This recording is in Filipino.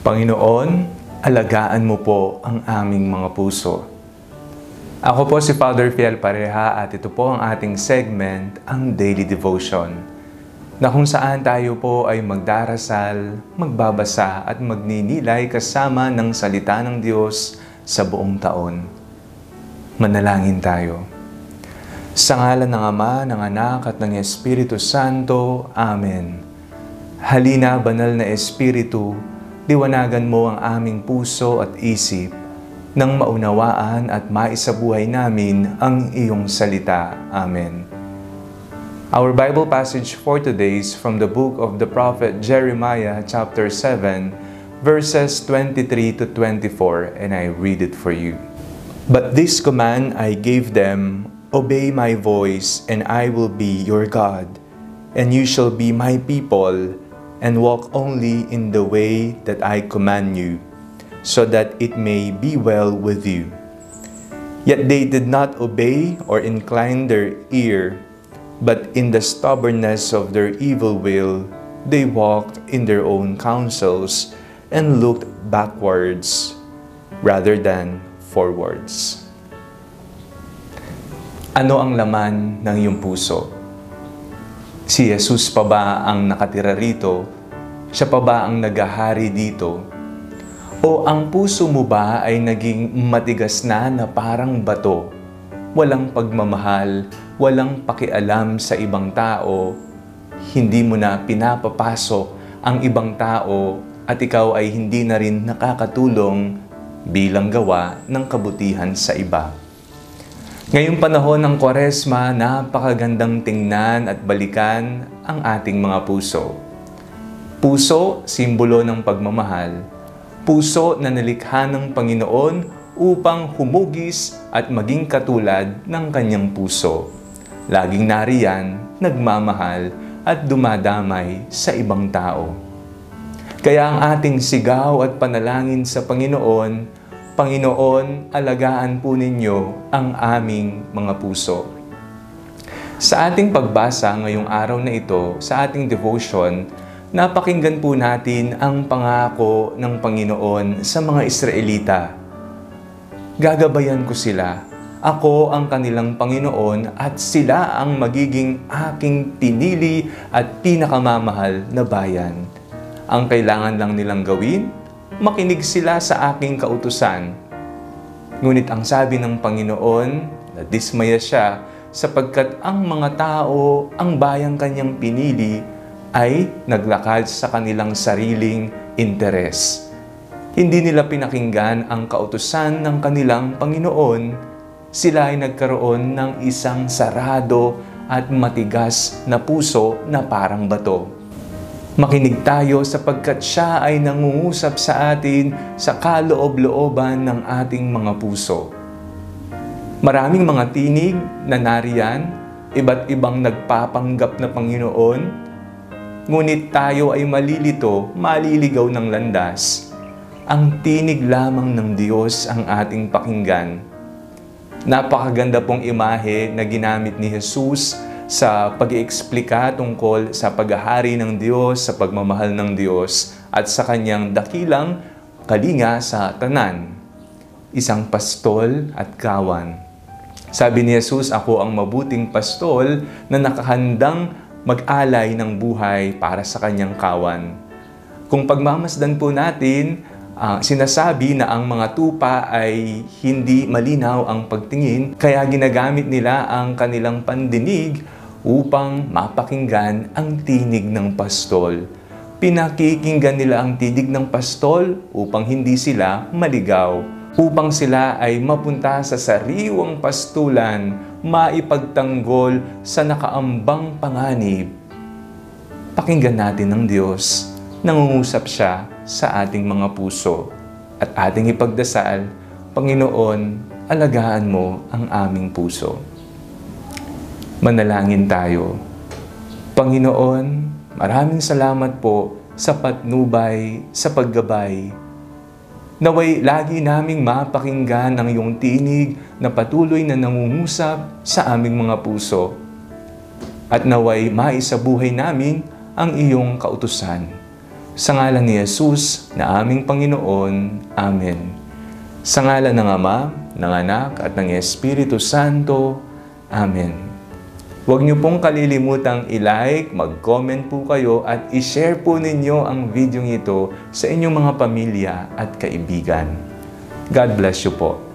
Panginoon, alagaan mo po ang aming mga puso. Ako po si Father Fiel Pareha at ito po ang ating segment, ang Daily Devotion, na kung saan tayo po ay magdarasal, magbabasa at magninilay kasama ng salita ng Diyos sa buong taon. Manalangin tayo. Sa ngalan ng Ama, ng Anak at ng Espiritu Santo. Amen. Halina, banal na Espiritu, liwanagan mo ang aming puso at isip nang maunawaan at maisabuhay namin ang iyong salita. Amen. Our Bible passage for today is from the book of the prophet Jeremiah chapter 7 verses 23 to 24 and I read it for you. But this command I gave them, obey my voice and I will be your God and you shall be my people and walk only in the way that I command you, so that it may be well with you. Yet they did not obey or incline their ear, but in the stubbornness of their evil will, they walked in their own counsels and looked backwards rather than forwards. Ano ang laman ng iyong puso? Si Jesus pa ba ang nakatira rito? Siya pa ba ang nagahari dito? O ang puso mo ba ay naging matigas na na parang bato? Walang pagmamahal, walang pakialam sa ibang tao, hindi mo na pinapapasok ang ibang tao at ikaw ay hindi na rin nakakatulong bilang gawa ng kabutihan sa iba. Ngayong panahon ng Kwaresma, napakagandang tingnan at balikan ang ating mga puso. Puso, simbolo ng pagmamahal. Puso na nalikha ng Panginoon upang humugis at maging katulad ng kanyang puso. Laging nariyan, nagmamahal at dumadamay sa ibang tao. Kaya ang ating sigaw at panalangin sa Panginoon Panginoon, alagaan po ninyo ang aming mga puso. Sa ating pagbasa ngayong araw na ito, sa ating devotion, napakinggan po natin ang pangako ng Panginoon sa mga Israelita. Gagabayan ko sila. Ako ang kanilang Panginoon at sila ang magiging aking pinili at pinakamamahal na bayan. Ang kailangan lang nilang gawin, makinig sila sa aking kautusan. Ngunit ang sabi ng Panginoon, na dismaya siya sapagkat ang mga tao, ang bayang kanyang pinili, ay naglakad sa kanilang sariling interes. Hindi nila pinakinggan ang kautusan ng kanilang Panginoon. Sila ay nagkaroon ng isang sarado at matigas na puso na parang bato. Makinig tayo sapagkat siya ay nangungusap sa atin sa kaloob-looban ng ating mga puso. Maraming mga tinig na nariyan, iba't ibang nagpapanggap na Panginoon, ngunit tayo ay malilito, maliligaw ng landas. Ang tinig lamang ng Diyos ang ating pakinggan. Napakaganda pong imahe na ginamit ni Jesus sa pag-iexplika tungkol sa paghahari ng Diyos, sa pagmamahal ng Diyos, at sa kanyang dakilang kalinga sa tanan, isang pastol at kawan. Sabi ni Jesus, ako ang mabuting pastol na nakahandang mag-alay ng buhay para sa kanyang kawan. Kung pagmamasdan po natin, uh, sinasabi na ang mga tupa ay hindi malinaw ang pagtingin, kaya ginagamit nila ang kanilang pandinig upang mapakinggan ang tinig ng pastol. Pinakikinggan nila ang tinig ng pastol upang hindi sila maligaw, upang sila ay mapunta sa sariwang pastulan, maipagtanggol sa nakaambang panganib. Pakinggan natin ng Diyos, nangungusap siya sa ating mga puso at ating ipagdasal, Panginoon, alagaan mo ang aming puso. Manalangin tayo. Panginoon, maraming salamat po sa patnubay, sa paggabay. Naway lagi naming mapakinggan ang iyong tinig na patuloy na nangungusap sa aming mga puso. At naway maisabuhay namin ang iyong kautusan. Sa ngalan ni Jesus na aming Panginoon. Amen. Sa ngalan ng Ama, ng Anak at ng Espiritu Santo. Amen. Huwag niyo pong kalilimutang i-like, mag-comment po kayo at i-share po ninyo ang video ito sa inyong mga pamilya at kaibigan. God bless you po.